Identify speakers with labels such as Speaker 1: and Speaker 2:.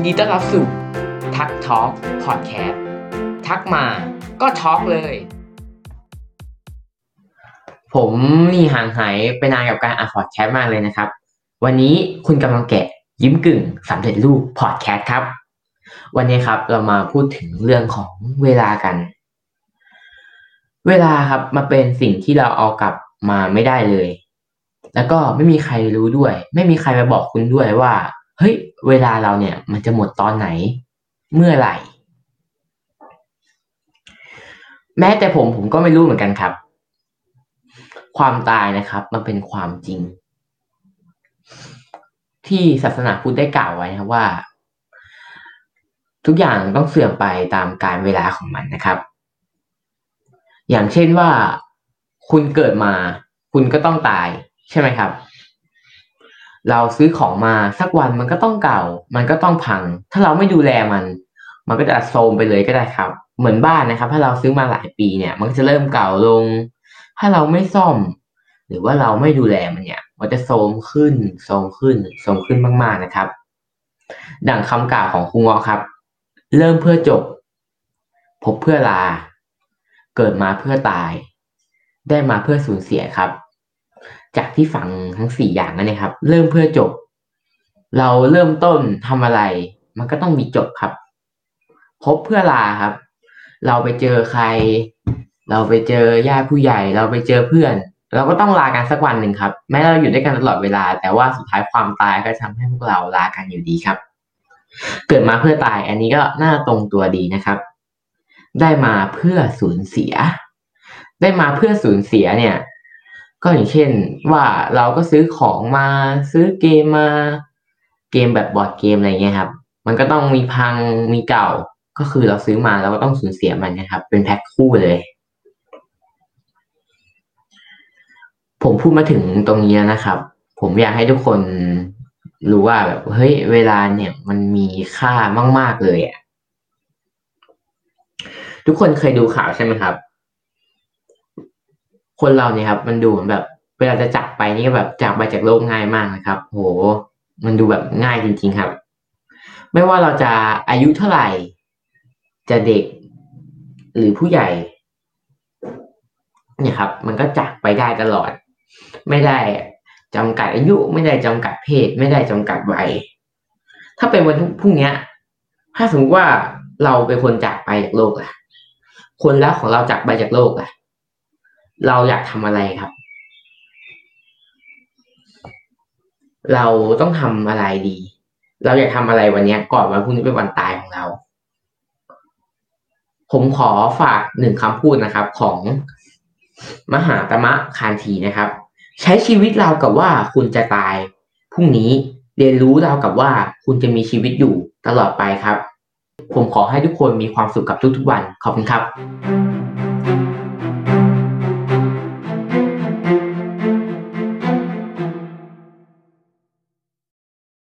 Speaker 1: ยินดีต้อนรับสู่ทัก Talk Podcast ทักมาก็ talk เลย ผมนี่ห่างหายไปนานกับการอัดพอดแคสต์มากเลยนะครับ วันนี้คุณกำลังแกะยิ้มกึ่งสำเร็จรูปพอดแคสต์ครับ วันนี้ครับเรามาพูดถึงเรื่องของเวลากัน เวลาครับมาเป็นสิ่งที่เราเอากลับมาไม่ได้เลย แล้วก็ไม่มีใครรู้ด้วย ไม่มีใครมาบอกคุณด้วยว่า เฮ้ย เวลาเราเนี่ย มันจะหมดตอนไหน เมื่อไหร่ แม้แต่ผมผมก็ไม่รู้เหมือนกันครับ ความตายนะครับ มันเป็นความจริง ที่ศาสนาพุทธได้กล่าวไว้นะครับว่า ทุกอย่างต้องเสื่อมไปตามกาลเวลาของมันนะครับ อย่างเช่นว่าคุณเกิดมา คุณก็ต้องตาย ใช่ไหมครับ เราซื้อของมาสักวันมันก็ต้องเก่า มันก็ต้องพัง ถ้าเราไม่ดูแลมัน มันก็จะโทรมไปเลยก็ได้ครับ เหมือนบ้านนะครับ ถ้าเราซื้อมาหลายปีเนี่ย มันก็จะเริ่มเก่าลง ถ้าเราไม่ซ่อม หรือว่าเราไม่ดูแลมันเนี่ย มันจะโทรมขึ้นโทรมขึ้นโทรมขึ้นมากๆนะครับ ดังคำกล่าวของครูเงาะครับ เริ่มเพื่อจบ พบเพื่อลา เกิดมาเพื่อตาย ได้มาเพื่อสูญเสียครับ จากที่ฟังทั้งสี่อย่างนั่นเองครับ เริ่มเพื่อจบ เราเริ่มต้นทำอะไร มันก็ต้องมีจบครับ พบเพื่อลาครับ เราไปเจอใคร เราไปเจอญาติผู้ใหญ่ เราไปเจอเพื่อน เราก็ต้องลากันสักวันหนึ่งครับ แม้เราอยู่ด้วยกันตลอดเวลา แต่ว่าสุดท้ายความตายก็ทำให้พวกเราลากันอยู่ดีครับ เกิดมาเพื่อตาย อันนี้ก็น่าตรงตัวดีนะครับ ได้มาเพื่อสูญเสีย ได้มาเพื่อสูญเสียเนี่ย ก็อย่างเช่นว่าเราก็ซื้อของมาซื้อเกมมาเกมแบบบอร์ดเกมอะไรเงี้ยครับ มันก็ต้องมีพังมีเก่า ก็คือเราซื้อมาเราก็ต้องสูญเสียมันนะครับ เป็นแพ็คคู่เลย ผมพูดมาถึงตรงนี้แล้วนะครับ ผมอยากให้ทุกคนรู้ว่าแบบเฮ้ยเวลาเนี่ยมันมีค่ามาก ๆเลยอะทุกคนเคยดูข่าวใช่ไหมครับ คนเราเนี่ยครับ มันดูเหมือนแบบ เวลาจะจากไปนี่ก็แบบจากไปจากโลกง่ายมากนะครับ โห มันดูแบบง่ายจริง ๆครับ ไม่ว่าเราจะอายุเท่าไหร่ จะเด็กหรือผู้ใหญ่ เนี่ยครับ มันก็จากไปได้ตลอด ไม่ได้จำกัดอายุไม่ได้จำกัดเพศ ไม่ได้จำกัดวัยถ้าเป็นวันพรุ่งนี้ถ้าสมมติว่าเราเป็นคนจากไปจากโลกล่ะ คนรักของเราจากไปจากโลกล่ะ เราอยากทำอะไรครับ เราต้องทำอะไรดี เราอยากทำอะไรวันนี้ก่อนวันพรุ่งนี้เป็นวันตายของเรา ผมขอฝากหนึ่งคำพูดนะครับ ของมหาตมะคานทีนะครับ ใช้ชีวิตเรากับว่าคุณจะตายพรุ่งนี้เรียนรู้เรากับว่าคุณจะมีชีวิตอยู่ตลอดไปครับ ผมขอให้ทุกคนมีความสุขกับทุกๆวัน ขอบคุณครับ